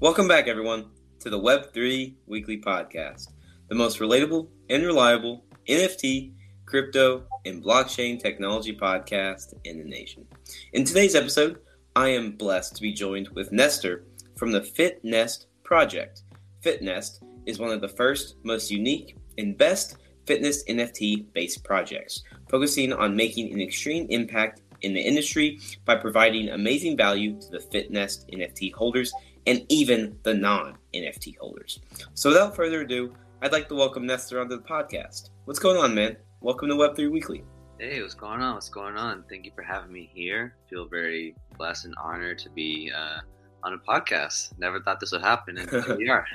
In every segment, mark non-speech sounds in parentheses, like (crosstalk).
Welcome back, everyone, to the Web3 Weekly Podcast, the most relatable and reliable NFT, crypto, and blockchain technology podcast in the nation. In today's episode, I am blessed to be joined with Nestor from the FitNest project. FitNest is one of the first, most unique, and best fitness NFT based projects, focusing on making an extreme impact in the industry by providing amazing value to the FitNest NFT holders and even the non NFT holders. So, without further ado, I'd like to welcome Nestor onto the podcast. What's going on, man? Welcome to Web3 Weekly. Hey, what's going on? What's going on? Thank you for having me here. feel very blessed and honored to be uh, on a podcast. Never thought this would happen, and here we (laughs) are.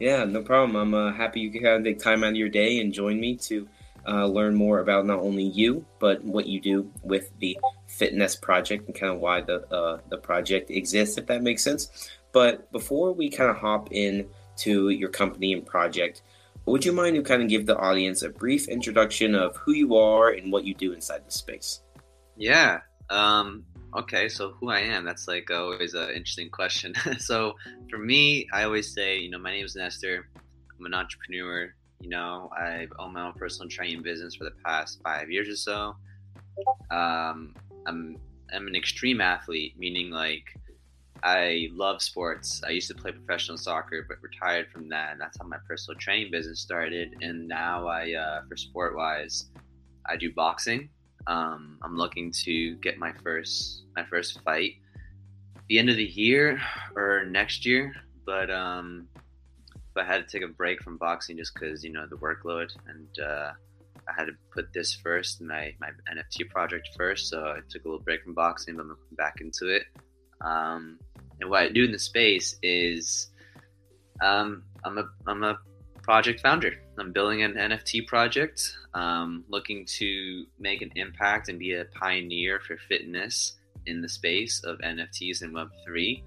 yeah, no problem. I'm uh, happy you could take time out of your day and join me to uh, learn more about not only you but what you do with the FitNest project and kind of why the uh, the project exists, if that makes sense. But before we kind of hop in to your company and project, would you mind to kind of give the audience a brief introduction of who you are and what you do inside the space? Yeah. Um, okay. So who I am? That's like always an interesting question. (laughs) so for me, I always say, you know, my name is Nestor. I'm an entrepreneur. You know, I've owned my own personal training business for the past five years or so. Um, I'm I'm an extreme athlete, meaning like I love sports. I used to play professional soccer, but retired from that, and that's how my personal training business started. And now I, uh, for sport wise, I do boxing. Um, I'm looking to get my first my first fight the end of the year or next year, but um, I had to take a break from boxing just because you know the workload, and uh, I had to put this first, my my NFT project first. So I took a little break from boxing, but I'm back into it. Um, and what I do in the space is um, I'm a I'm a project founder. I'm building an NFT project, um, looking to make an impact and be a pioneer for fitness in the space of NFTs and Web3.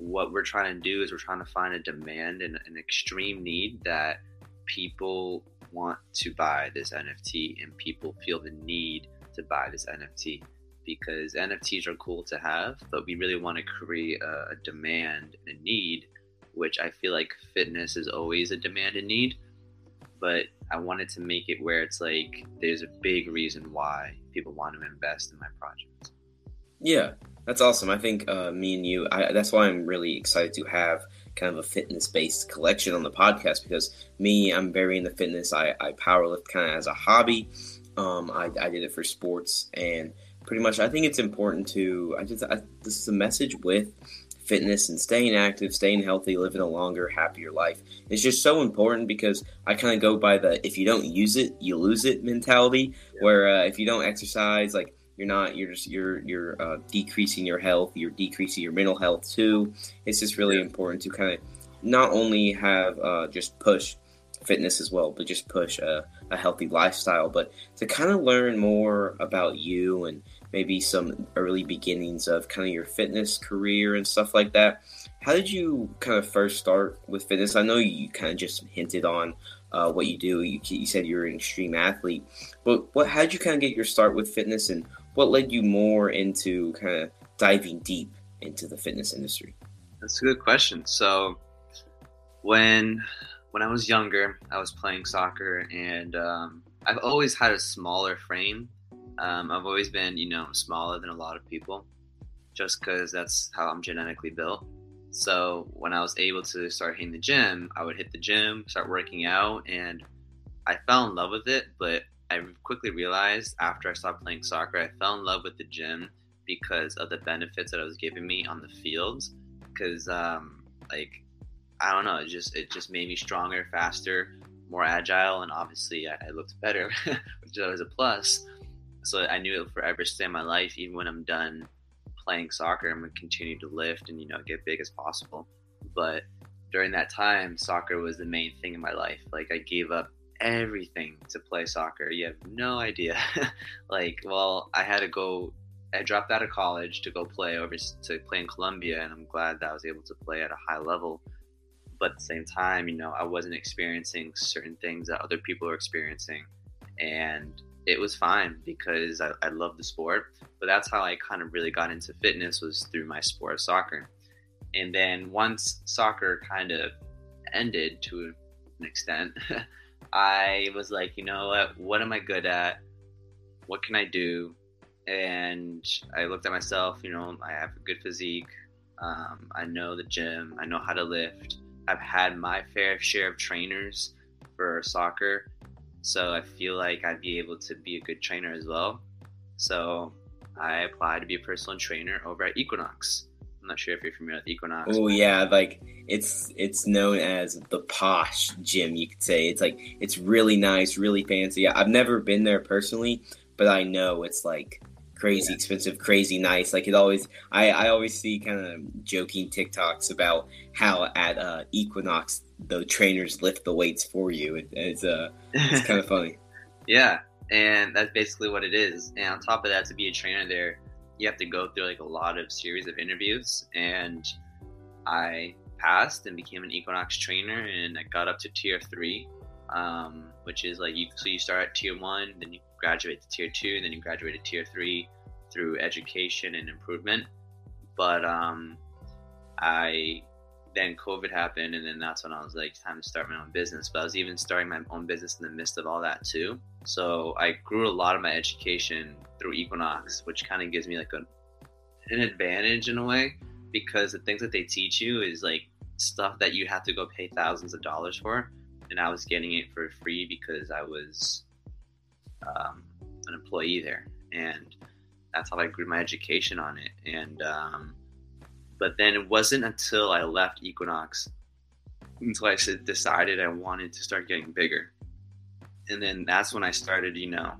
What we're trying to do is we're trying to find a demand and an extreme need that people want to buy this NFT and people feel the need to buy this NFT because NFTs are cool to have, but we really want to create a, demand and a need, which I feel like fitness is always a demand and need. But I wanted to make it where it's like there's a big reason why people want to invest in my project. Yeah, that's awesome. I think uh, me and you, I, that's why I'm really excited to have kind of a fitness based collection on the podcast because me, I'm very into fitness. I, I powerlift kind of as a hobby. Um, I, I did it for sports and pretty much. I think it's important to. I just I, this is a message with fitness and staying active, staying healthy, living a longer, happier life. It's just so important because I kind of go by the if you don't use it, you lose it mentality. Where uh, if you don't exercise, like you're not, you're just you're you're uh, decreasing your health, you're decreasing your mental health too. It's just really important to kind of not only have uh, just push fitness as well, but just push a, a healthy lifestyle. But to kind of learn more about you and maybe some early beginnings of kind of your fitness career and stuff like that. How did you kind of first start with fitness? I know you kind of just hinted on uh, what you do. You, you, said you're an extreme athlete, but what? How did you kind of get your start with fitness, and what led you more into kind of diving deep into the fitness industry? That's a good question. So, when when I was younger, I was playing soccer, and um, I've always had a smaller frame um, I've always been, you know, smaller than a lot of people, just because that's how I'm genetically built. So when I was able to start hitting the gym, I would hit the gym, start working out, and I fell in love with it. But I quickly realized after I stopped playing soccer, I fell in love with the gym because of the benefits that it was giving me on the fields. Because, um, like, I don't know, it just it just made me stronger, faster, more agile, and obviously I, I looked better, (laughs) which always a plus so I knew it would forever stay in my life. Even when I'm done playing soccer, I'm gonna continue to lift and you know get big as possible. But during that time, soccer was the main thing in my life. Like I gave up everything to play soccer. You have no idea. (laughs) like, well, I had to go. I dropped out of college to go play over to play in Colombia, and I'm glad that I was able to play at a high level. But at the same time, you know, I wasn't experiencing certain things that other people are experiencing, and it was fine because I, I love the sport. But that's how I kind of really got into fitness was through my sport of soccer. And then once soccer kind of ended to an extent, (laughs) I was like, you know what? What am I good at? What can I do? And I looked at myself. You know, I have a good physique. Um, I know the gym. I know how to lift. I've had my fair share of trainers for soccer, so I feel like I'd be able to be a good trainer as well. So I applied to be a personal trainer over at Equinox. I'm not sure if you're familiar with Equinox. Oh yeah, like it's it's known as the posh gym. You could say it's like it's really nice, really fancy. I've never been there personally, but I know it's like crazy expensive, crazy nice. Like it always, I, I always see kind of joking TikToks about how at uh, Equinox the trainers lift the weights for you. It, it's uh, it's (laughs) kind of funny. Yeah, and that's basically what it is. And on top of that, to be a trainer there, you have to go through like a lot of series of interviews, and I passed and became an Equinox trainer, and I got up to tier three, um, which is like you. So you start at tier one, then you graduate to tier two, then you graduate to tier three through education and improvement. But um, I then COVID happened, and then that's when I was like, time to start my own business. But I was even starting my own business in the midst of all that too. So I grew a lot of my education through Equinox, which kind of gives me like a, an advantage in a way because the things that they teach you is like stuff that you have to go pay thousands of dollars for, and I was getting it for free because I was um, an employee there, and that's how I grew my education on it. And um, but then it wasn't until I left Equinox until I decided I wanted to start getting bigger, and then that's when I started, you know,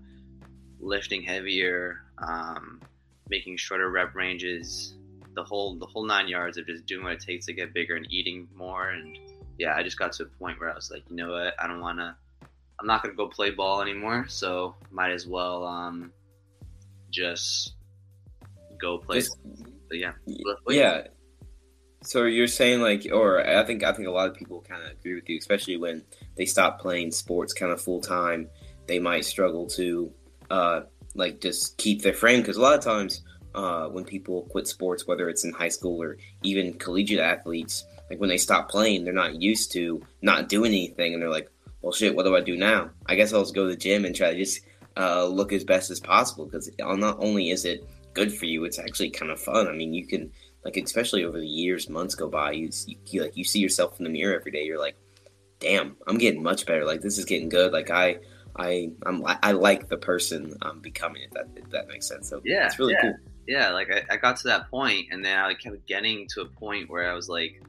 lifting heavier, um, making shorter rep ranges, the whole the whole nine yards of just doing what it takes to get bigger and eating more. And yeah, I just got to a point where I was like, you know what, I don't want to. I'm not gonna go play ball anymore, so might as well um, just go play. Just- but yeah, Yeah. So you're saying like, or I think I think a lot of people kind of agree with you, especially when they stop playing sports kind of full time. They might struggle to uh, like just keep their frame because a lot of times uh, when people quit sports, whether it's in high school or even collegiate athletes, like when they stop playing, they're not used to not doing anything, and they're like, "Well, shit, what do I do now? I guess I'll just go to the gym and try to just uh, look as best as possible because not only is it good for you, it's actually kind of fun. I mean, you can like especially over the years, months go by, you, you like you see yourself in the mirror every day. You're like, damn, I'm getting much better. Like this is getting good. Like I. I I'm I like the person I'm becoming if that if that makes sense. So Yeah, it's really yeah. cool. yeah, like I, I got to that point, and then I kept getting to a point where I was like,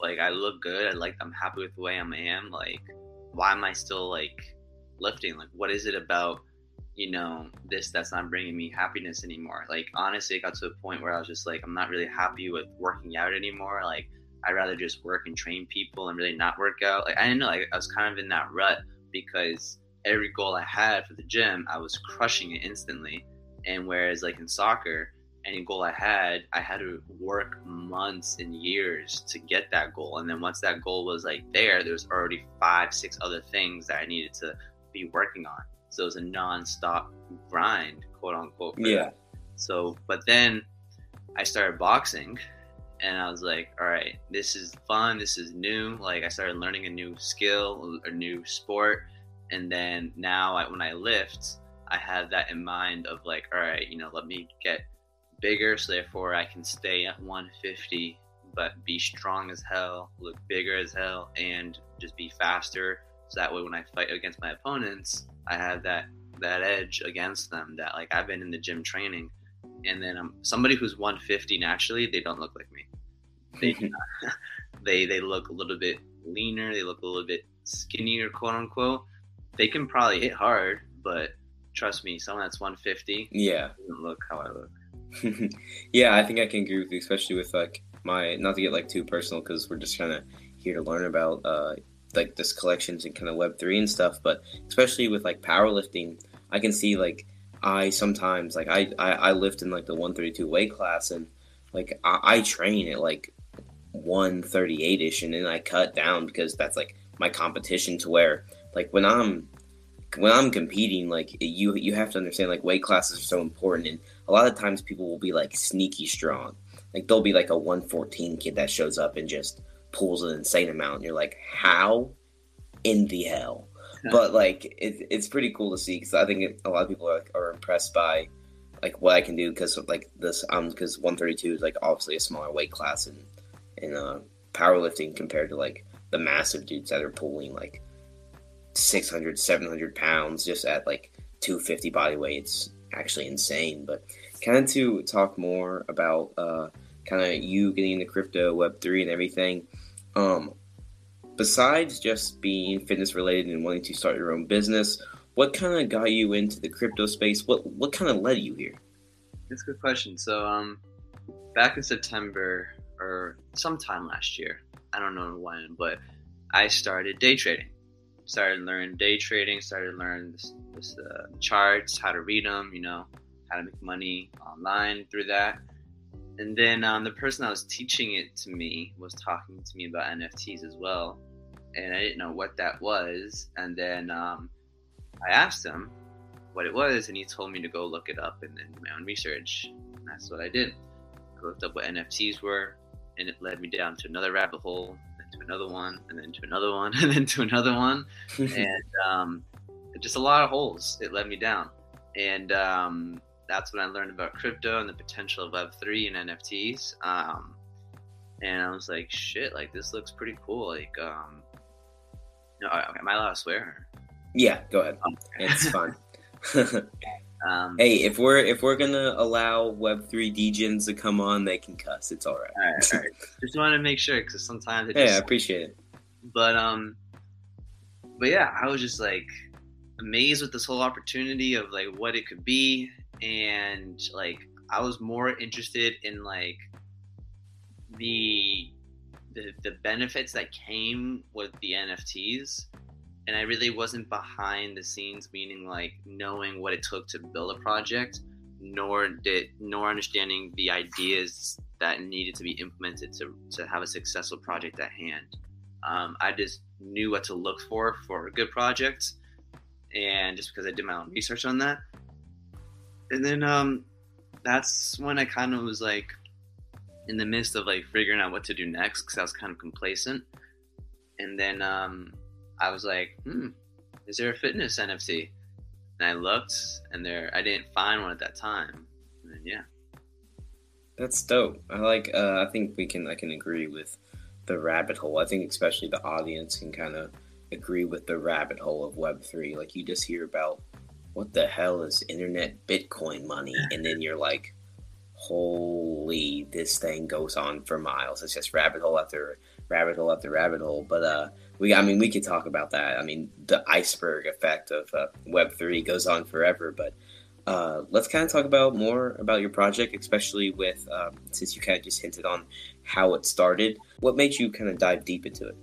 like I look good. I like I'm happy with the way I am. Like, why am I still like lifting? Like, what is it about you know this that's not bringing me happiness anymore? Like, honestly, it got to a point where I was just like, I'm not really happy with working out anymore. Like, I'd rather just work and train people and really not work out. Like, I didn't know. Like, I was kind of in that rut because every goal I had for the gym, I was crushing it instantly. And whereas like in soccer, any goal I had, I had to work months and years to get that goal. And then once that goal was like there, there was already five, six other things that I needed to be working on. So it was a non-stop grind, quote unquote. Yeah. that. So, but then I started boxing and I was like, all right, this is fun. This is new. Like I started learning a new skill, a new sport. And then now I, when I lift, I have that in mind of like, all right, you know, let me get bigger. So therefore I can stay at 150, but be strong as hell, look bigger as hell, and just be faster. So that way when I fight against my opponents, I have that, that edge against them that like I've been in the gym training and then I'm somebody who's 150 naturally, they don't look like me. They (laughs) they they look a little bit leaner. They look a little bit skinnier, quote unquote. They can probably hit hard, but trust me, someone that's 150 yeah. doesn't look how I look. (laughs) yeah, I think I can agree with you, especially with like my not to get like too personal because we're just kind of here to learn about uh like this collections and kind of Web three and stuff. But especially with like powerlifting, I can see like I sometimes like I I, I lift in like the one thirty two weight class and like I, I train at like one thirty eight ish and then I cut down because that's like my competition to where like when I'm when I'm competing, like you you have to understand like weight classes are so important and a lot of times people will be like sneaky strong like there'll be like a 114 kid that shows up and just pulls an insane amount. And you're like, how in the hell? but like it, it's pretty cool to see because I think it, a lot of people are, are impressed by like what I can do because like this um because 132 is like obviously a smaller weight class in in uh, powerlifting compared to like the massive dudes that are pulling like 600 700 pounds just at like 250 body weight it's actually insane but kind of to talk more about uh kind of you getting into crypto web3 and everything um besides just being fitness related and wanting to start your own business what kind of got you into the crypto space? What what kind of led you here? That's a good question. So um back in september or sometime last year i don't know when but i started day trading. Started learning day trading started learning this, this uh, charts how to read them you know how to make money online through that and then um, the person that was teaching it to me was talking to me about NFTs as well, and I didn't know what that was. And then um, I asked him what it was, and he told me to go look it up and then do my own research. And that's what I did. I looked up what NFTs were, and it led me down to another rabbit hole, then to another one, and then to another one, (laughs) and then to another one, (laughs) and um, just a lot of holes it led me down. And um, that's when I learned about crypto and the potential of Web3 and NFTs. Um, and I was like, shit, like this looks pretty cool. Like, um, no, am I allowed to swear? Yeah, go ahead. Okay. It's fun. (laughs) (laughs) um, hey, if we're if we're gonna allow Web three degens to come on, they can cuss. It's all right. All right, all right. (laughs) just want to make sure because sometimes it. Just, I appreciate it. But um, but yeah, I was just like amazed with this whole opportunity of like what it could be and like I was more interested in like the the the benefits that came with the NFTs and I really wasn't behind the scenes meaning like knowing what it took to build a project nor did nor understanding the ideas that needed to be implemented to, to have a successful project at hand. Um, I just knew what to look for for a good project, and just because I did my own research on that, and then um, that's when I kind of was like in the midst of like figuring out what to do next because I was kind of complacent. And then um, I was like, hmm, is there a fitness NFT? And I looked, and there I didn't find one at that time. And yeah, that's dope. I like. Uh, I think we can. I can agree with the rabbit hole. I think especially the audience can kind of agree with the rabbit hole of Web three. Like you just hear about what the hell is internet Bitcoin money? And then you're like, holy, this thing goes on for miles. It's just rabbit hole after rabbit hole after rabbit hole. But uh, we, I mean, we could talk about that. I mean, the iceberg effect of uh, Web three goes on forever. But uh, let's kind of talk about more about your project, especially with um, since you kind of just hinted on how it started. What made you kind of dive deep into it?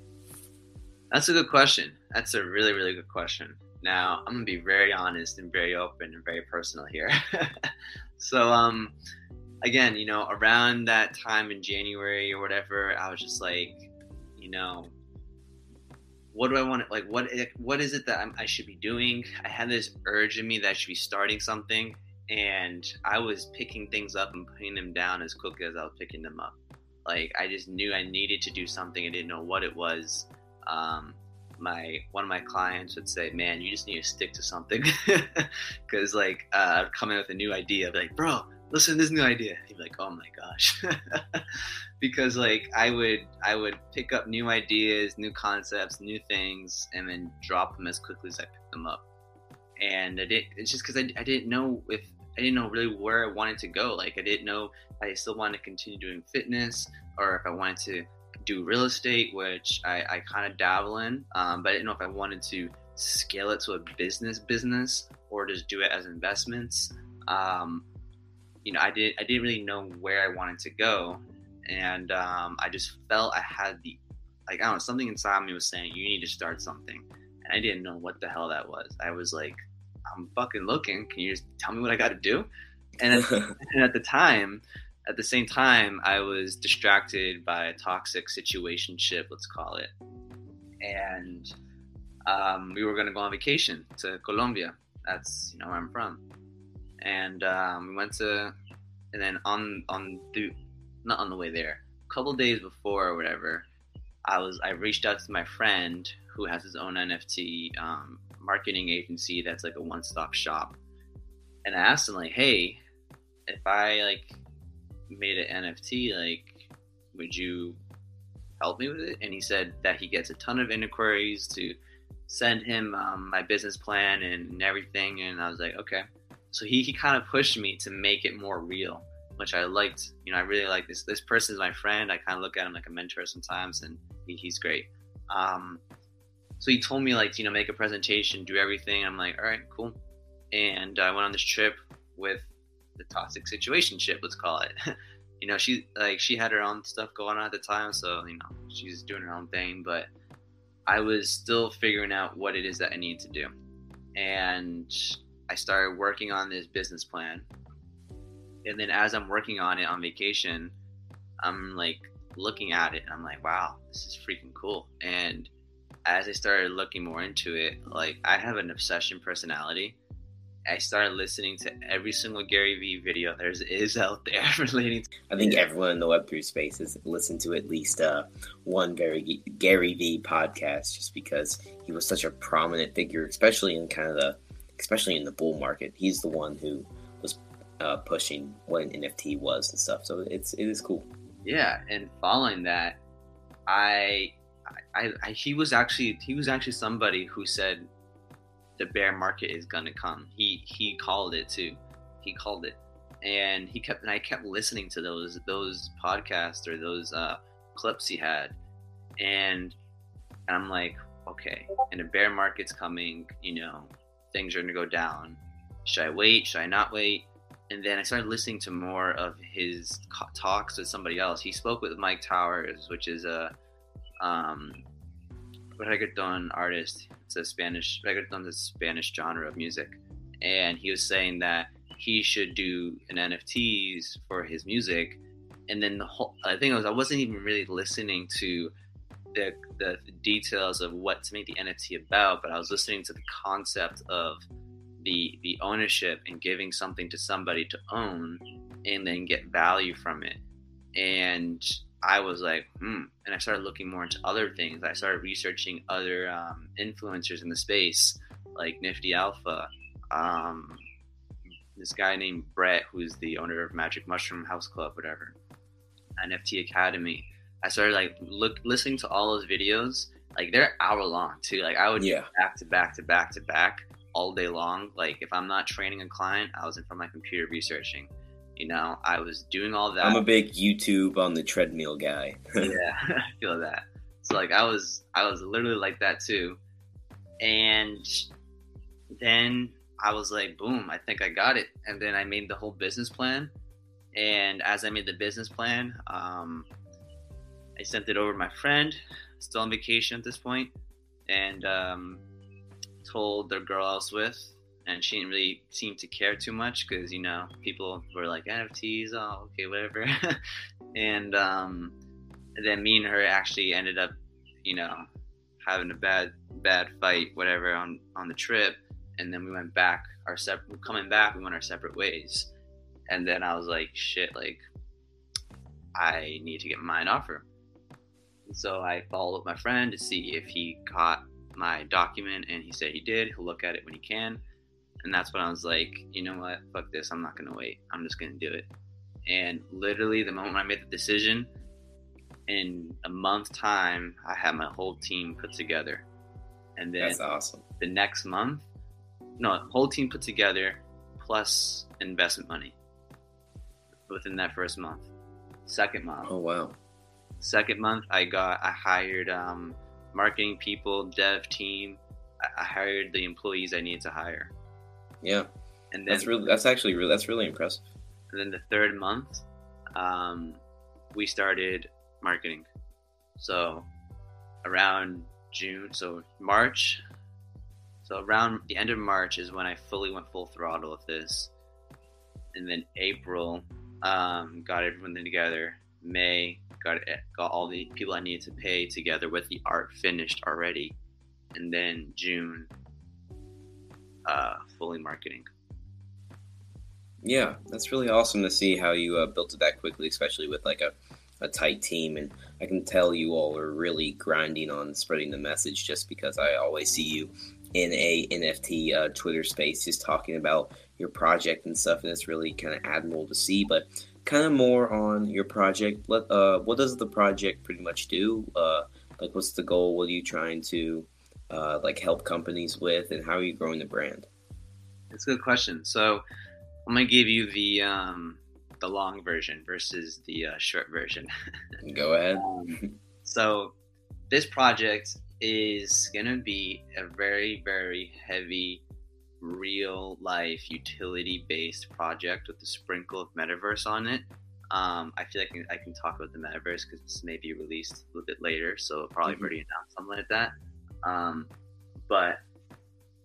That's a good question. That's a really, really good question. Now, I'm gonna be very honest and very open and very personal here. (laughs) so, um, again, you know, around that time in January or whatever, I was just like, you know, what do I want? To, like, what what is it that I'm, I should be doing? I had this urge in me that I should be starting something, and I was picking things up and putting them down as quickly as I was picking them up. Like, I just knew I needed to do something. I didn't know what it was. Um, my one of my clients would say, "Man, you just need to stick to something," (laughs) because like uh, I'd come in with a new idea, like, "Bro, listen to this new idea." He'd be like, "Oh my gosh," (laughs) because like I would I would pick up new ideas, new concepts, new things, and then drop them as quickly as I picked them up. And I did, it's just because I, I didn't know if I didn't know really where I wanted to go. Like I didn't know I still wanted to continue doing fitness or if I wanted to do real estate, which I, I kind of dabble in, um, but I didn't know if I wanted to scale it to a business business or just do it as investments. Um, you know, I did I didn't really know where I wanted to go, and um, I just felt I had the like I don't know something inside me was saying you need to start something, and I didn't know what the hell that was. I was like, I'm fucking looking. Can you just tell me what I got to do? And at, (laughs) and at the time, at the same time, I was distracted by a toxic situationship, let's call it, and um, we were going to go on vacation to Colombia. That's you know where I'm from, and um, we went to, and then on on the not on the way there. A couple days before or whatever, I was I reached out to my friend who has his own NFT um, marketing agency that's like a one stop shop, and I asked him like, hey, if I like made an NFT, like, would you help me with it? And he said that he gets a ton of inquiries to send him um, my business plan and everything. And I was like, okay. So he, he kind of pushed me to make it more real, which I liked. You know, I really like this. This person is my friend. I kind of look at him like a mentor sometimes, and he, he's great. Um, so he told me like, you know, make a presentation, do everything. I'm like, all right, cool. And I went on this trip with the toxic situation ship, let's call it. (laughs) you know, she like she had her own stuff going on at the time, so you know she's doing her own thing. But I was still figuring out what it is that I need to do, and I started working on this business plan. And then as I'm working on it on vacation, I'm like looking at it, and I'm like, wow, this is freaking cool. And as I started looking more into it, like I have an obsession personality I started listening to every single Gary Vee video there is out there (laughs) relating. To- I think everyone in the Web3 space has listened to at least uh, one Gary Gary Vee podcast, just because he was such a prominent figure, especially in kind of the, especially in the bull market. He's the one who was uh, pushing what an NFT was and stuff. So it's it is cool. Yeah, and following that, I, I, I he was actually he was actually somebody who said the bear market is gonna come. He he called it too. He called it, and he kept and I kept listening to those those podcasts or those uh, clips he had, and, and I'm like, okay, and a bear market's coming. You know, things are gonna go down. Should I wait? Should I not wait? And then I started listening to more of his talks with somebody else. He spoke with Myke Towers, which is a um, reggaeton artist. It's a Spanish reggaeton, a Spanish genre of music, and he was saying that he should do an NFTs for his music. And then the whole, I think was, I wasn't even really listening to the, the details of what to make the NFT about, but I was listening to the concept of the the ownership and giving something to somebody to own and then get value from it. And I was like, hmm. And I started looking more into other things. I started researching other um, influencers in the space, like Nifty Alpha, um, this guy named Brett, who's the owner of Magic Mushroom House Club, whatever, NFT Academy. I started like look listening to all those videos. Like they're hour long too. Like I would yeah. back to back to back to back all day long. Like if I'm not training a client, I was in front of my computer researching. You know, I was doing all that. I'm a big YouTube on the treadmill guy. (laughs) yeah, (laughs) I feel that. So like I was I was literally like that too. And then I was like, boom, I think I got it. And then I made the whole business plan. And as I made the business plan, um, I sent it over to my friend, still on vacation at this point, and um, told the girl I was with and she didn't really seem to care too much because you know people were like NFTs, oh okay, whatever, (laughs) and um, then me and her actually ended up, you know, having a bad bad fight, whatever, on on the trip, and then we went back our separate coming back, we went our separate ways, and then I was like, shit, like I need to get mine off her. So I followed up my friend to see if he caught my document, and he said he did. He'll look at it when he can and that's when I was like, you know what, fuck this, I'm not gonna wait. I'm just gonna do it. And literally, the moment I made the decision, in a month time, I had my whole team put together. And then that's awesome. The next month, no, whole team put together plus investment money within that first month. Second month. Oh wow. Second month, I got I hired um, marketing people, dev team. I hired the employees I needed to hire. Yeah, and then, that's really that's actually really that's really impressive. And then the third month, um, we started marketing. So around June, so March. So around the end of March is when I fully went full throttle with this, and then April um, got everything together. May got it, got all the people I needed to pay together with the art finished already, and then June uh, fully marketing. Yeah, that's really awesome to see how you uh, built it that quickly, especially with like a, a tight team. And I can tell you all are really grinding on spreading the message just because I always see you in a NFT uh, Twitter space just talking about your project and stuff. And it's really kind of admirable to see. But kind of more on your project. Let, uh, what does the project pretty much do? Uh, like, what's the goal? What are you trying to uh, like help companies with, and how are you growing the brand? It's a good question. So I'm gonna give you the um, the long version versus the uh, short version. (laughs) Go ahead. Um, so this project is gonna be a very very heavy real life utility based project with a sprinkle of metaverse on it. Um, I feel like I can, I can talk about the metaverse because this may be released a little bit later, so probably mm-hmm. already announced something like that. Um, but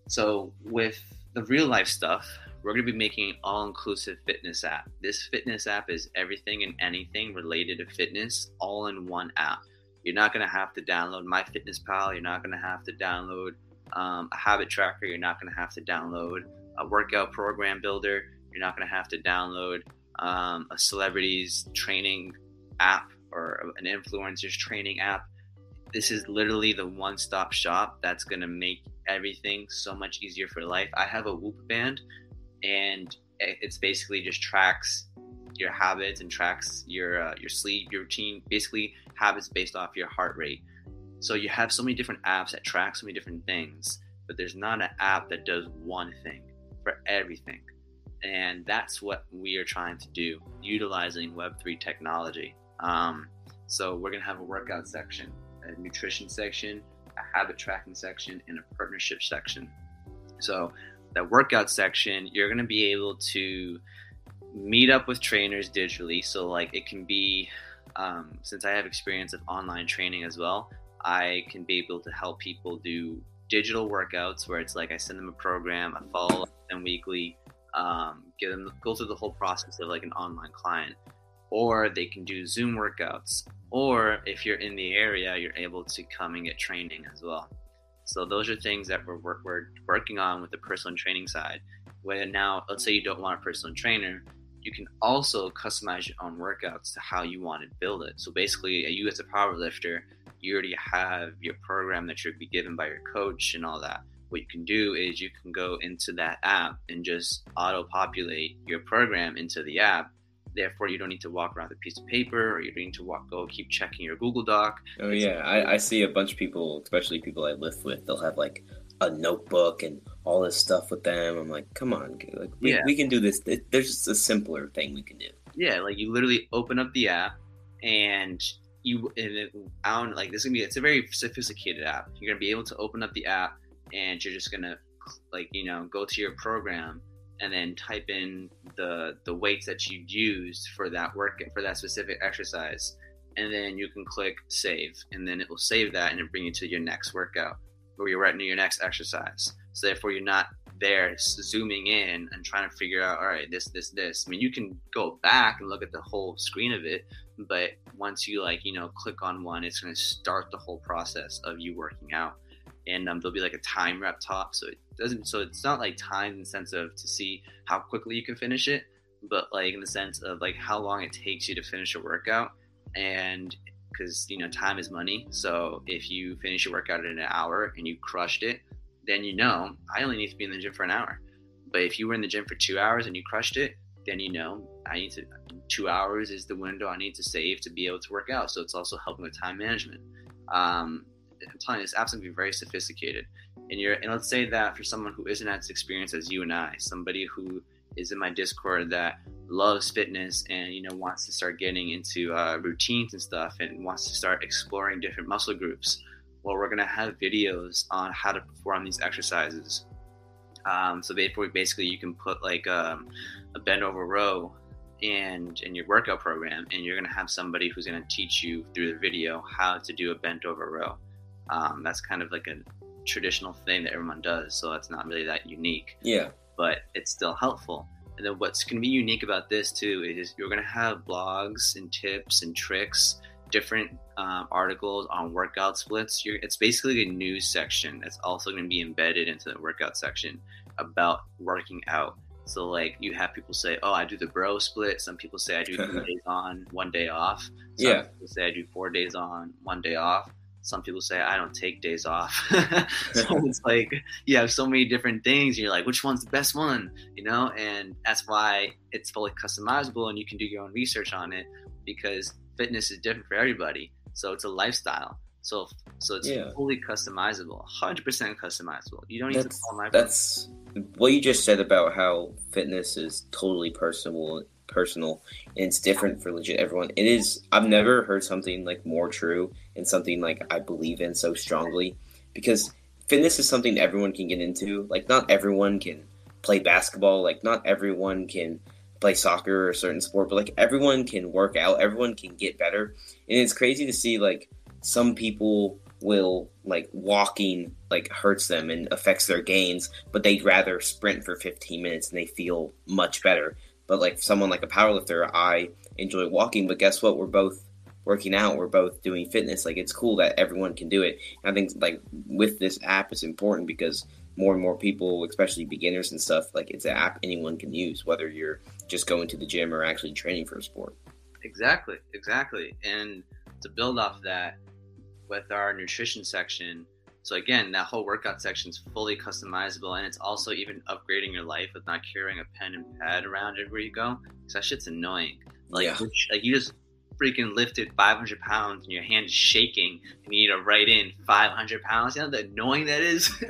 so with the real life stuff, we're going to be making an all inclusive fitness app. This fitness app is everything and anything related to fitness all in one app. You're not going to have to download MyFitnessPal. You're not going to have to download um, a habit tracker. You're not going to have to download a workout program builder. You're not going to have to download um, a celebrity's training app or an influencer's training app this is literally the one stop shop that's going to make everything so much easier for life. I have a Whoop band, and it's basically just tracks your habits and tracks your uh, your sleep, your routine, basically habits based off your heart rate. So you have so many different apps that track so many different things, but there's not an app that does one thing for everything. And that's what we are trying to do, utilizing Web3 technology. Um, so we're gonna have a workout section a nutrition section, a habit tracking section, and a partnership section. So, that workout section, you're going to be able to meet up with trainers digitally. So, like, it can be, um, since I have experience of online training as well, I can be able to help people do digital workouts where it's like I send them a program, I follow them weekly, um, them go through the whole process of like an online client, or they can do Zoom workouts or if you're in the area, you're able to come and get training as well. So those are things that we're, we're working on with the personal training side. Where now, let's say you don't want a personal trainer, you can also customize your own workouts to how you want to build it. So basically, you as a power lifter, you already have your program that you'll be given by your coach and all that. What you can do is you can go into that app and just auto populate your program into the app Therefore, you don't need to walk around with a piece of paper or you don't need to walk, go keep checking your Google Doc. Oh, yeah. I, I see a bunch of people, especially people I live with, they'll have like a notebook and all this stuff with them. I'm like, come on, like we, yeah. we can do this. There's just a simpler thing we can do. Yeah, like you literally open up the app and you and don't like this is gonna be it's a very sophisticated app. You're gonna be able to open up the app and you're just gonna like you know go to your program and then type in the the weights that you used for that work for that specific exercise. And then you can click save and then it will save that and it bring you to your next workout or you're right near your next exercise. So therefore you're not there zooming in and trying to figure out all right this this this. I mean you can go back and look at the whole screen of it but once you like you know click on one it's going to start the whole process of you working out and um, there'll be like a time up top so it doesn't so it's not like time in the sense of to see how quickly you can finish it but like in the sense of like how long it takes you to finish a workout and because you know time is money so if you finish your workout in an hour and you crushed it then you know i only need to be in the gym for an hour. But if you were in the gym for two hours and you crushed it then you know i need to two hours is the window i need to save to be able to work out so it's also helping with time management. Um, I'm telling you, it's absolutely very sophisticated. And you're, and let's say that for someone who isn't as experienced as you and I, somebody who is in my Discord that loves fitness and you know wants to start getting into uh, routines and stuff and wants to start exploring different muscle groups. Well, we're gonna have videos on how to perform these exercises. Um, so basically, you can put like um, a bend over row and in your workout program, and you're gonna have somebody who's gonna teach you through the video how to do a bent over row. Um, that's kind of like a traditional thing that everyone does, so that's not really that unique. Yeah. But it's still helpful. And then what's going to be unique about this too is you're going to have blogs and tips and tricks, different um, articles on workout splits. You're, it's basically a news section that's also going to be embedded into the workout section about working out. So like you have people say, "Oh, I do the bro split." Some people say I do two (laughs) days on, one day off. Some Yeah. people say I do four days on, one day off. Some people say I don't take days off. (laughs) so (laughs) it's like you have so many different things. You're like, which one's the best one? You know, and that's why it's fully customizable, and you can do your own research on it because fitness is different for everybody. So it's a lifestyle. So so it's Yeah. fully customizable, hundred percent customizable. You don't need That's to follow my that's what you just said about how fitness is totally personal personal and it's different for legit everyone. It is I've never heard something like more true and something like I believe in so strongly because fitness is something everyone can get into. Like not everyone can play basketball, like not everyone can play soccer or a certain sport, but like everyone can work out, everyone can get better. And it's crazy to see like some people will like walking like hurts them and affects their gains, but they'd rather sprint for 15 minutes and they feel much better. But like someone like a powerlifter, I enjoy walking, but guess what? We're both working out, we're both doing fitness. Like it's cool that everyone can do it. And I think like with this app it's important because more and more people, especially beginners and stuff, like it's an app anyone can use, whether you're just going to the gym or actually training for a sport. Exactly, exactly. And to build off that, with our nutrition section, so again, that whole workout section is fully customizable, and it's also even upgrading your life with not carrying a pen and pad around everywhere you go. Because that shit's annoying. Like, Yeah. like you just freaking lifted 500 pounds and your hand is shaking, and you need to write in 500 pounds. You know how annoying that is. (laughs) (laughs)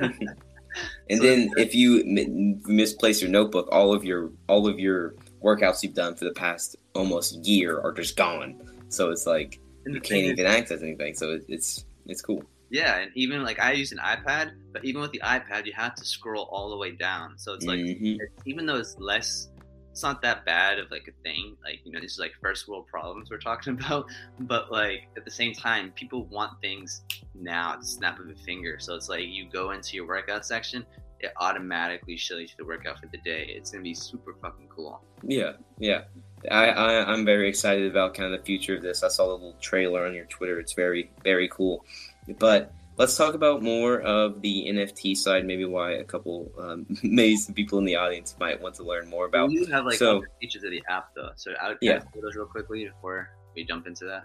And So- then if you m- misplace your notebook, all of your all of your workouts you've done for the past almost year are just gone. So it's like you can't even access anything. So it, it's it's cool. Yeah, and even like I use an iPad, but even with the iPad, you have to scroll all the way down. So it's like Mhm. it's, even though it's less, it's not that bad of like a thing. Like you know, this is like first world problems we're talking (laughs) about. But like at the same time, people want things now at the snap of a finger. So it's like you go into your workout section, it automatically shows you the workout for the day. It's gonna be super fucking cool. Yeah, yeah. I, I I'm very excited about kind of the future of this. I saw the little trailer on your Twitter. It's very very cool. But let's talk about more of the NFT side. Maybe why a couple um, (laughs) maybe some people in the audience might want to learn more about. we do have like so- features of the app though. So I would Yeah. yeah. those real quickly before we jump into that.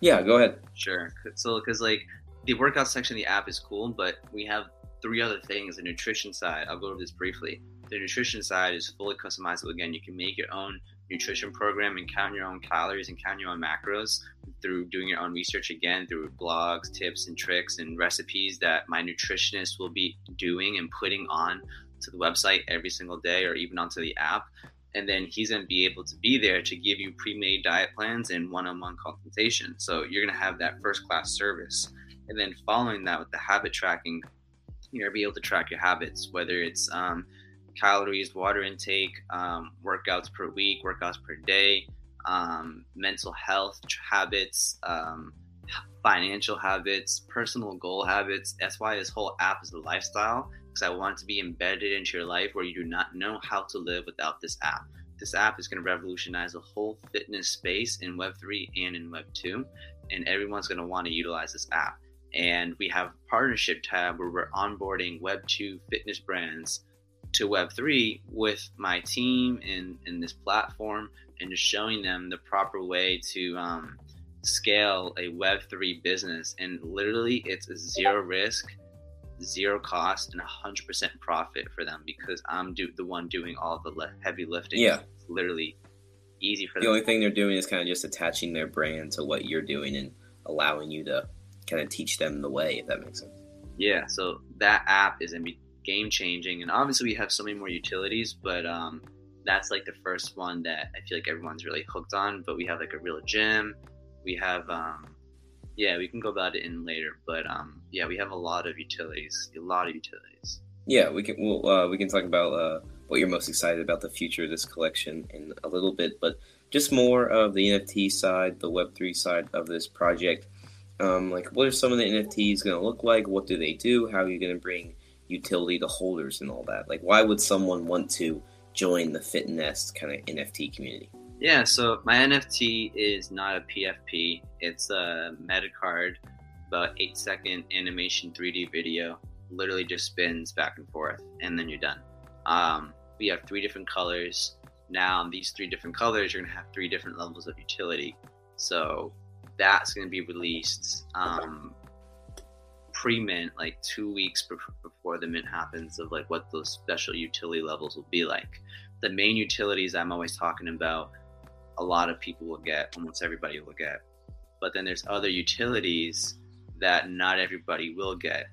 Yeah, go ahead. Sure. So, because like the workout section of the app is cool, but we have three other things. The nutrition side, I'll go over this briefly. The nutrition side is fully customizable. Again, you can make your own nutrition program and count your own calories and count your own macros through doing your own research again through blogs, tips, and tricks and recipes that my nutritionist will be doing and putting on to the website every single day or even onto the app. And then he's going to be able to be there to give you pre-made diet plans and one-on-one consultation. So you're going to have that first class service. And then following that with the habit tracking you're going to be able to track your habits whether it's um, calories water intake um, workouts per week workouts per day um, mental health habits um, financial habits personal goal habits that's why this whole app is a lifestyle because I want to be embedded into your life where you do not know how to live without this app. This app is going to revolutionize the whole fitness space in Web3 and in Web2, and everyone's going to want to utilize this app. And we have partnership tab where we're onboarding Web2 fitness brands to Web3 with my team in, in this platform and just showing them the proper way to um, scale a Web3 business. And literally, it's a zero risk zero cost and 100% profit for them because I'm do- the one doing all the le- heavy lifting. Yeah. It's literally easy for them. The only thing they're doing is kind of just attaching their brand to what you're doing and allowing you to kind of teach them the way, if that makes sense. yeah, so that app is be game changing. And obviously, we have so many more utilities, but um, that's like the first one that I feel like everyone's really hooked on. But we have like a real gym. We have, um, yeah, we can go about it in later. But um, yeah, we have a lot of utilities, a lot of utilities. Yeah, we can we'll, uh, we can talk about uh, what you're most excited about the future of this collection in a little bit, but just more of the NFT side, the Web three side of this project. Um, like, what are some of the NFTs going to look like? What do they do? How are you going to bring utility to holders and all that? Like, why would someone want to join the FitNest kind of NFT community? Yeah, so my NFT is not a PFP. It's a meta card, about eight second animation 3D video. Literally just spins back and forth, and then you're done. Um, we have three different colors. Now, these three different colors, you're to have three different levels of utility. So that's to be released um, pre-mint, like two weeks before the mint happens, of like what those special utility levels will be like. The main utilities I'm always talking about, a lot of people will get, almost everybody will get. But then there's other utilities that not everybody will get,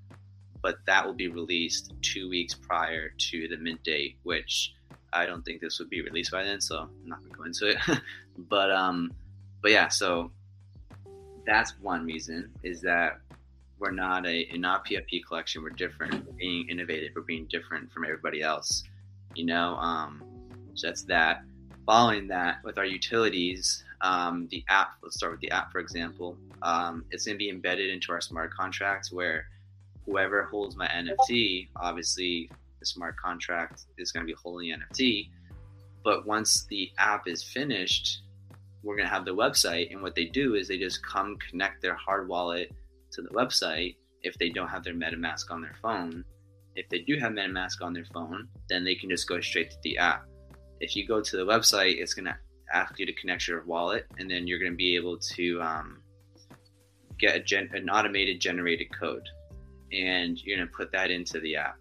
but that will be released two weeks prior to the mint date, which I don't think this would be released by then, so I'm not gonna go into it. (laughs) but um, but yeah, so that's one reason is that we're not a, not PFP collection. We're different. We're being innovative. We're being different from everybody else. You know, um, so that's that. Following that, with our utilities, um, the app. Let's start with the app, for example. Um, it's going to be embedded into our smart contracts, where whoever holds my NFT, obviously, the smart contract is going to be holding NFT. But once the app is finished, we're going to have the website. And what they do is they just come connect their hard wallet to the website if they don't have their MetaMask on their phone. If they do have MetaMask on their phone, then they can just go straight to the app. If you go to the website, it's going to ask you to connect your wallet, and then you're going to be able to um, get gen- an automated generated code, and you're going to put that into the app.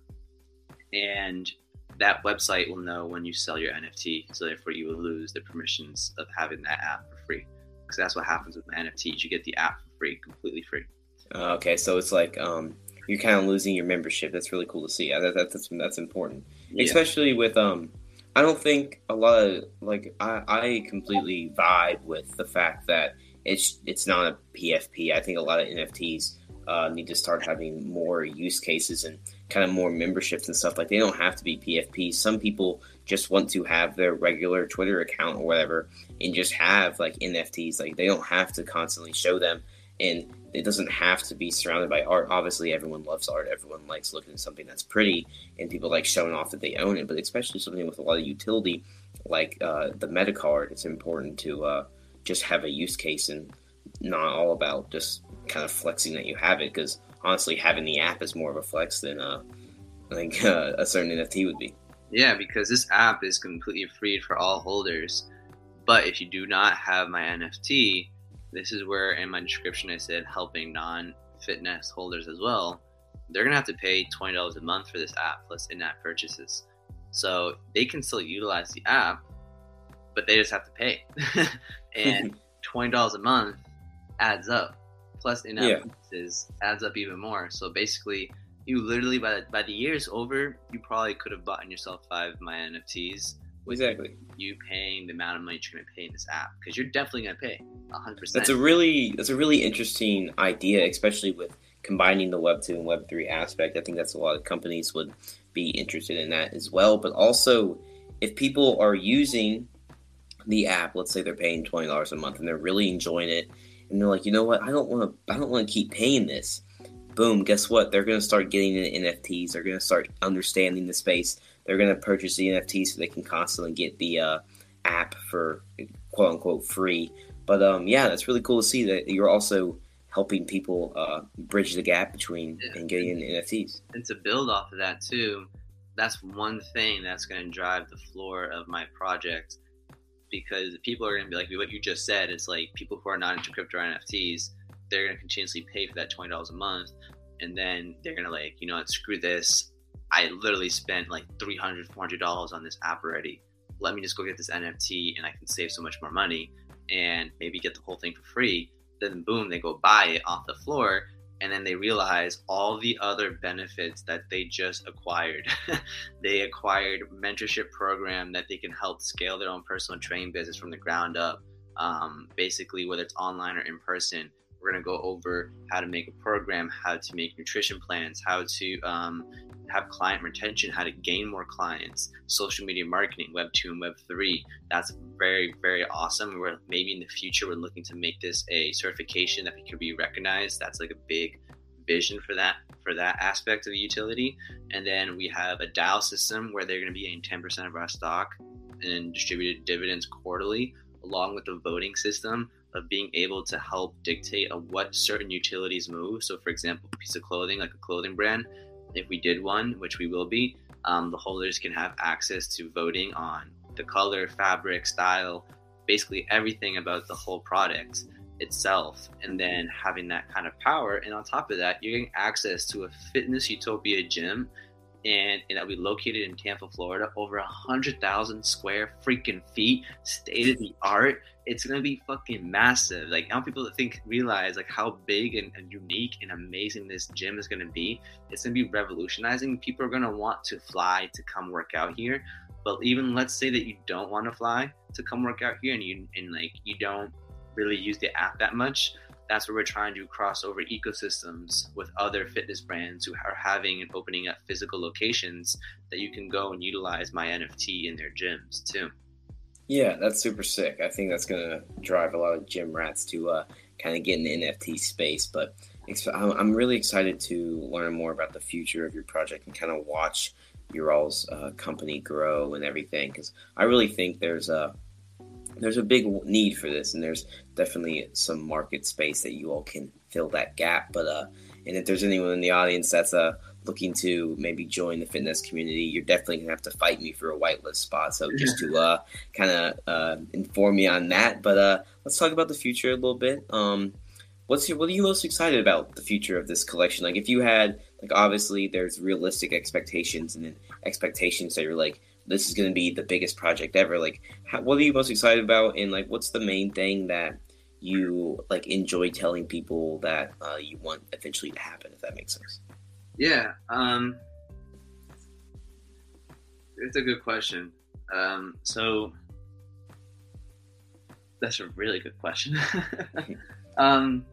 And that website will know when you sell your NFT, so therefore you will lose the permissions of having that app for free. Because that's what happens with NFTs. You get the app for free, completely free. Uh, okay, so it's like um, you're kind of losing your membership. That's really cool to see. That, that, that's that's important, yeah. especially with um. I don't think a lot of like I, I completely vibe with the fact that it's it's not a PFP. I think a lot of NFTs uh, need to start having more use cases and kind of more memberships and stuff. Like they don't have to be PFP. Some people just want to have their regular Twitter account or whatever and just have like NFTs. Like they don't have to constantly show them, and it doesn't have to be surrounded by art. Obviously, everyone loves art. Everyone likes looking at something that's pretty, and people like showing off that they own it. But especially something with a lot of utility, like uh, the meta card, it's important to uh, just have a use case and not all about just kind of flexing that you have it because honestly having the app is more of a flex than uh, I think (laughs) a certain NFT would be. Yeah, because this app is completely free for all holders. But if you do not have my NFT, this is where in my description I said helping non-FitNest holders as well. They're gonna have to pay twenty dollars a month for this app plus in-app purchases. So they can still utilize the app, but they just have to pay. (laughs) and (laughs) twenty dollars a month adds up. Plus in-app yeah. purchases adds up even more. So basically, you literally by the, by the year's over, you probably could have bought yourself five my NFTs. Exactly. You paying the amount of money you're going to pay in this app because you're definitely going to pay 100. percent That's a really that's a really interesting idea, especially with combining the Web two and Web three aspect. I think that's a lot of companies would be interested in that as well. But also, if people are using the app, let's say they're paying twenty dollars a month and they're really enjoying it and they're like, you know what, I don't want to, I don't want to keep paying this. Boom, guess what? They're going to start getting into NFTs. They're going to start understanding the space. They're going to purchase the NFTs so they can constantly get the uh, app for quote unquote free. But um, yeah, that's really cool to see that you're also helping people uh, bridge the gap between yeah. and getting into NFTs. And to build off of that too, that's one thing that's going to drive the floor of my project because people are going to be like what you just said. It's like people who are not into crypto or NFTs, they're going to continuously pay for that twenty dollars a month, and then they're going to like you know screw this. I literally spent like 300 400 dollars on this app already. Let me just go get this NFT and I can save so much more money and maybe get the whole thing for free. Then boom, they go buy it off the floor and then they realize all the other benefits that they just acquired. (laughs) they acquired mentorship program that they can help scale their own personal training business from the ground up. Um, basically, whether it's online or in person, we're to go over how to make a program, how to make nutrition plans, how to um, have client retention, how to gain more clients, social media marketing, Web 2 and Web 3. That's very, very awesome. We're maybe in the future, we're looking to make this a certification that can be recognized. That's like a big vision for that for that aspect of the utility. And then we have a DAO system where they're going to be getting 10% of our stock and distributed dividends quarterly, along with the voting system of being able to help dictate of what certain utilities move. So, for example, a piece of clothing, like a clothing brand, if we did one, which we will be, Um, the holders can have access to voting on the color, fabric, style, basically everything about the whole product itself. And then having that kind of power and on top of that you're getting access to a fitness utopia gym and, that'll be located in Tampa, Florida, over a hundred thousand square freaking feet, state of the art. It's gonna be fucking massive. Like, I people think realize like how big and, and, unique and amazing this gym is gonna be. It's gonna be revolutionizing. People are gonna want to fly to come work out here. But even let's say that you don't want to fly to come work out here, and you and like you don't really use the app that much that's where we're trying to cross over ecosystems with other fitness brands who are having and opening up physical locations that you can go and utilize my NFT in their gyms too. Yeah, that's super sick. I think that's going to drive a lot of gym rats to uh, kind of get in the NFT space. But I'm really excited to learn more about the future of your project and kind of watch your all's uh, company grow and everything because I really think there's a there's a big need for this, and there's definitely some market space that you all can fill that gap. But uh, and if there's anyone in the audience that's uh looking to maybe join the fitness community, you're definitely gonna have to fight me for a whitelist spot. So just to uh kind of uh, inform me on that. But uh, let's talk about the future a little bit. Um, what's your what are you most excited about the future of this collection? Like if you had like obviously there's realistic expectations and then expectations that you're like this is going to be the biggest project ever. Like, how, what are you most excited about? And like, what's the main thing that you like enjoy telling people that uh, you want eventually to happen? If that makes sense. Yeah, um, it's a good question. Um, so that's a really good question. (laughs) um,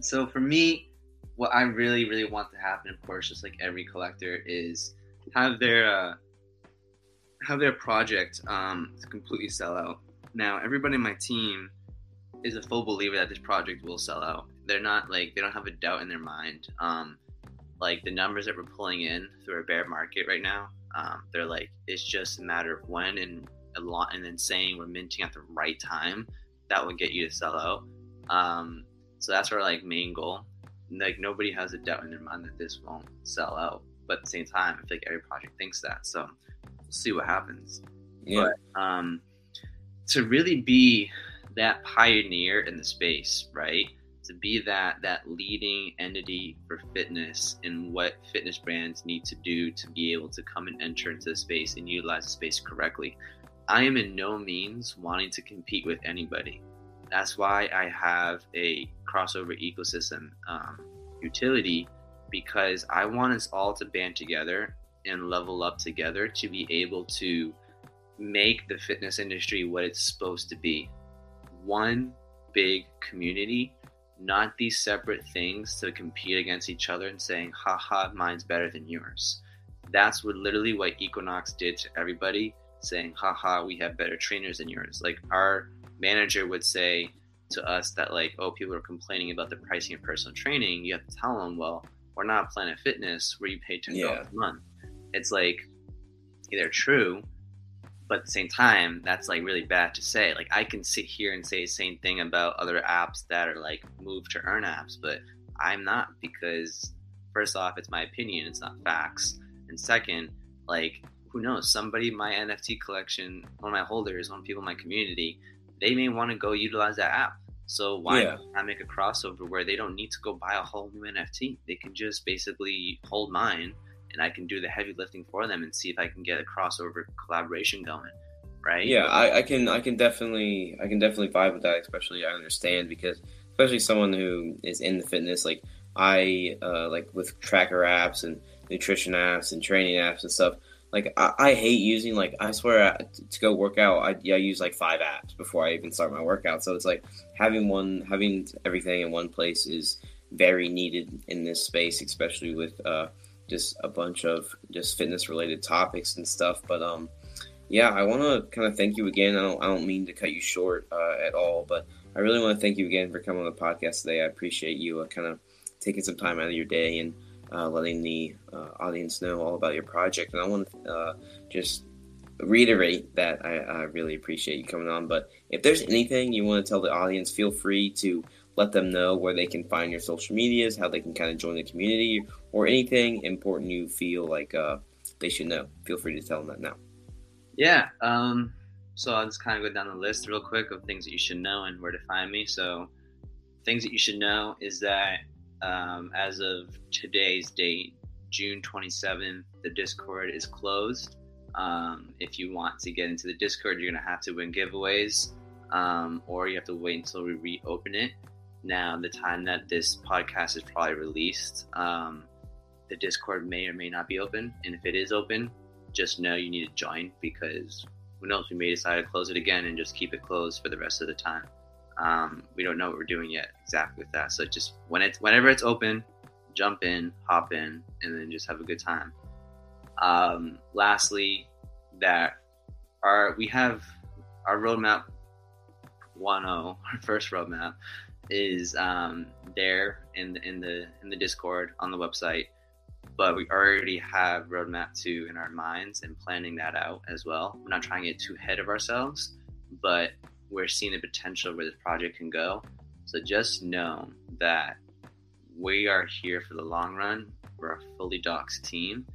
so for me, what I really, really want to happen, of course, just like every collector, is have their uh, have their project um, completely sell out. Now, everybody in my team is a full believer that this project will sell out. They're not like they don't have a doubt in their mind. Um, like the numbers that we're pulling in through a bear market right now, um, they're like it's just a matter of when and a lot, and then saying we're minting at the right time that will get you to sell out. Um, so that's our like main goal. Like nobody has a doubt in their mind that this won't sell out, but at the same time, I feel like every project thinks that. So see what happens. Yeah. But um, to really be that pioneer in the space, right? To be that that leading entity for fitness and what fitness brands need to do to be able to come and enter into the space and utilize the space correctly. I am in no means wanting to compete with anybody. That's why I have a crossover ecosystem um, utility because I want us all to band together and level up together to be able to make the fitness industry what it's supposed to be. One big community not these separate things to compete against each other and saying haha mine's better than yours. That's what literally what equinox did to everybody saying haha we have better trainers than yours. Like our manager would say to us that like oh people are complaining about the pricing of personal training. You have to tell them well we're not planet fitness where you pay $10 yeah. a month it's like either true, but at the same time, that's like really bad to say. Like I can sit here and say the same thing about other apps that are like move to earn apps, but I'm not because first off, it's my opinion, it's not facts. And second, like who knows, somebody my NFT collection, one of my holders, one of people in my community, they may want to go utilize that app. So why yeah. not make a crossover where they don't need to go buy a whole new NFT? They can just basically hold mine and I can do the heavy lifting for them and see if I can get a crossover collaboration going. Right. Yeah, I, I can I can definitely I can definitely vibe with that, especially I understand because especially someone who is in the fitness, like I uh, like with tracker apps and nutrition apps and training apps and stuff. Like I, I hate using like I swear I, to go work out. I, I use like five apps before I even start my workout. So it's like having one having everything in one place is very needed in this space, especially with uh, just a bunch of just fitness related topics and stuff. But um, yeah, I want to kind of thank you again. I don't I don't mean to cut you short uh, at all, but I really want to thank you again for coming on the podcast today. I appreciate you uh, kind of taking some time out of your day and uh, letting the uh, audience know all about your project. And I want to uh, just reiterate that I, I, really appreciate you coming on. But if there's anything you want to tell the audience, feel free to let them know where they can find your social medias, how they can kind of join the community, or anything important you feel like uh, they should know? Feel free to tell them that now. Yeah. Um, so I'll just kind of go down the list real quick of things that you should know and where to find me. So, things that you should know is that um, as of today's date, June 27th, the Discord is closed. Um, if you want to get into the Discord, you're going to have to win giveaways, um, or you have to wait until we reopen it. Now, the time that this podcast is probably released, um, the Discord may or may not be open. And if it is open, just know you need to join because who knows, we may decide to close it again and just keep it closed for the rest of the time. Um, we don't know what we're doing yet exactly with that. So just when it's whenever it's open, jump in, hop in, and then just have a good time. Um, lastly, that our we have our roadmap 1.0, (laughs) our first roadmap is um, there in the, in the in the Discord on the website, but we already have roadmap two in our minds and planning that out as well. We're not trying to get too ahead of ourselves, but we're seeing the potential where this project can go. So just know that we are here for the long run. We're a fully doxxed team,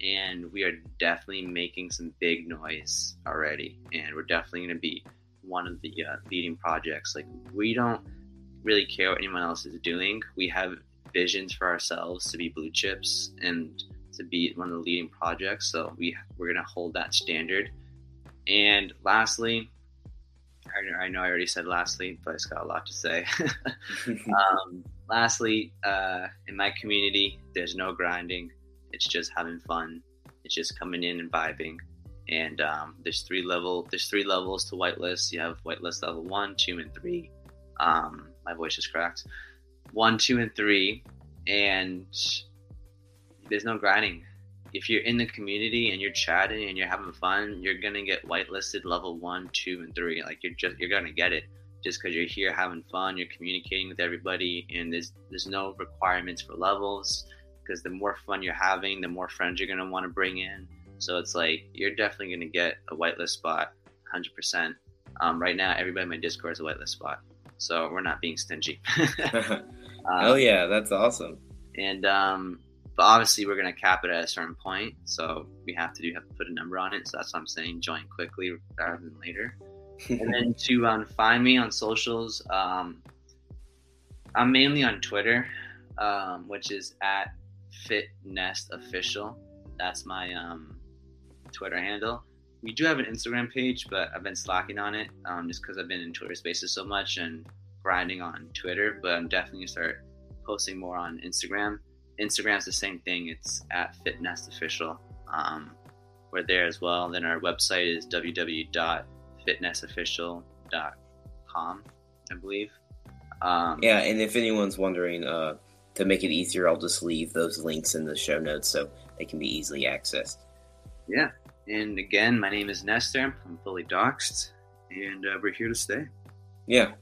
and we are definitely making some big noise already. And we're definitely going to be one of the uh, leading projects. Like we don't really care what anyone else is doing. We have visions for ourselves to be blue chips and to be one of the leading projects. So we we're going to hold that standard. And lastly, I know I already said lastly, but I just got a lot to say. (laughs) um, lastly, uh, in my community, there's no grinding. It's just having fun. It's just coming in and vibing. And um, there's three level. There's three levels to whitelist. You have whitelist level one, two, and three. Um, my voice is cracked. One, two, and three, and there's no grinding if you're in the community and you're chatting and you're having fun, you're gonna get whitelisted level one, two, and three. Like you're just you're gonna get it just because you're here having fun, you're communicating with everybody, and there's there's no requirements for levels. Because the more fun you're having, the more friends you're gonna want to bring in. So it's like you're definitely gonna get a whitelist spot, hundred percent. Um, right now, everybody in my Discord is a whitelist spot, so we're not being stingy. (laughs) (laughs) um, oh yeah, that's awesome. And um, but obviously, we're going to cap it at a certain point, so we have to do have to put a number on it. So that's what I'm saying. Join quickly rather than later. and then (laughs) to um, find me on socials, um, I'm mainly on Twitter, um, which is at FitNest Official. That's my um, Twitter handle. We do have an Instagram page, but I've been slacking on it um, just because I've been in Twitter Spaces so much and grinding on Twitter. But I'm definitely gonna start posting more on Instagram. Instagram's the same thing. It's at FitNest Official. Um, we're there as well. Then our website is www.fitnestofficial.com, I believe. Um, yeah, and if anyone's wondering, uh, to make it easier, I'll just leave those links in the show notes so they can be easily accessed. Yeah, and again, my name is Nestor. I'm fully doxxed, and uh, we're here to stay. Yeah,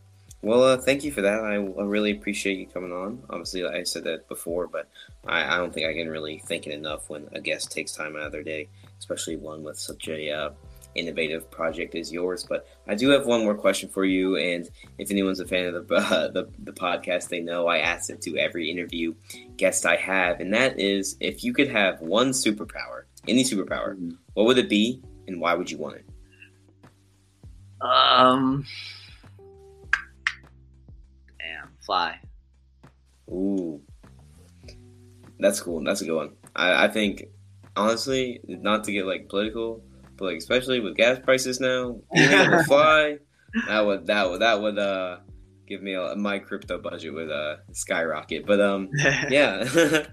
well, uh, thank you for that. I, I, really appreciate you coming on. Obviously, I said that before, but I, I, don't think I can really thank it enough when a guest takes time out of their day, especially one with such a uh, innovative project as yours. But I do have one more question for you, and if anyone's a fan of the uh, (laughs) the, the podcast, they know I ask it to every interview guest I have, and that is if you could have one superpower, any superpower, mm-hmm. What would it be, and why would you want it? Um damn, fly. Ooh, that's cool. That's a good one. I, I think honestly, not to get like political, but like especially with gas prices now, being able to (laughs) fly, that would that would that would uh give me a, my crypto budget would uh skyrocket. But um (laughs) yeah, (laughs)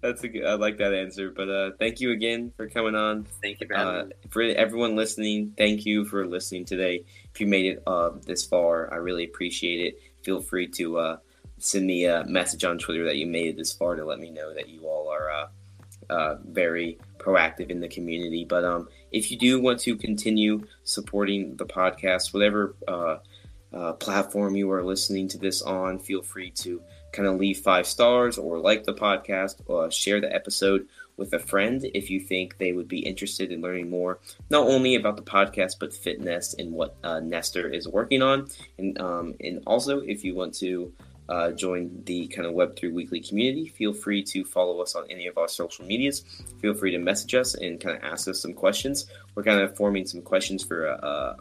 that's a good. I like that answer. But uh thank you again for coming on. Thank you for uh, for everyone listening. Thank you for listening today. If you made it uh, this far, I really appreciate it feel free to uh, send me a message on Twitter that you made it this far to let me know that you all are uh, uh, very proactive in the community. But um, if you do want to continue supporting the podcast, whatever uh, uh, platform you are listening to this on, feel free to kind of leave five stars or like the podcast or share the episode with a friend if you think they would be interested in learning more, not only about the podcast, but fitness and what uh, Nestor is working on. And, um, and also, if you want to uh, join the kind of Web3 Weekly community, feel free to follow us on any of our social medias. Feel free to message us and kind of ask us some questions. We're kind of forming some questions for a,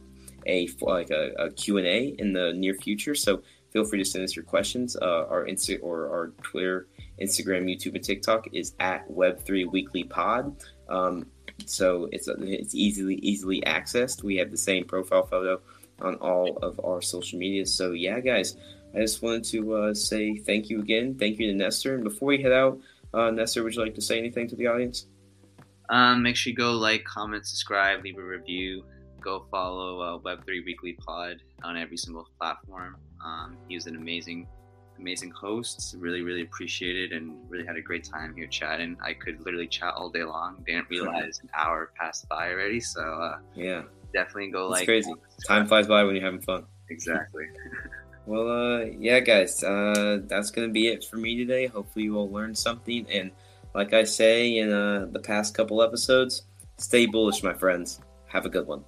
a like a, a Q&A in the near future. So feel free to send us your questions. Uh, our Insta or our Twitter, Instagram, YouTube, and TikTok is at Web3 Weekly Pod. Um, so it's it's easily easily accessed. We have the same profile photo on all of our social media. So yeah, guys, I just wanted to uh, say thank you again. Thank you to Nestor. And before we head out, uh, Nestor, would you like to say anything to the audience? Um, make sure you go like, comment, subscribe, leave a review. Go follow uh, Web3 Weekly Pod on every single platform. Um, he was an amazing, amazing host. Really, really appreciated and really had a great time here chatting. I could literally chat all day long. Didn't (laughs) realize an hour passed by already. So uh, yeah, definitely go it's like. crazy. Time flies by when you're having fun. Exactly. (laughs) (laughs) well, uh, yeah, guys, uh, that's gonna be it for me today. Hopefully, you all learned something. And like I say in uh, the past couple episodes, stay bullish, my friends. Have a good one.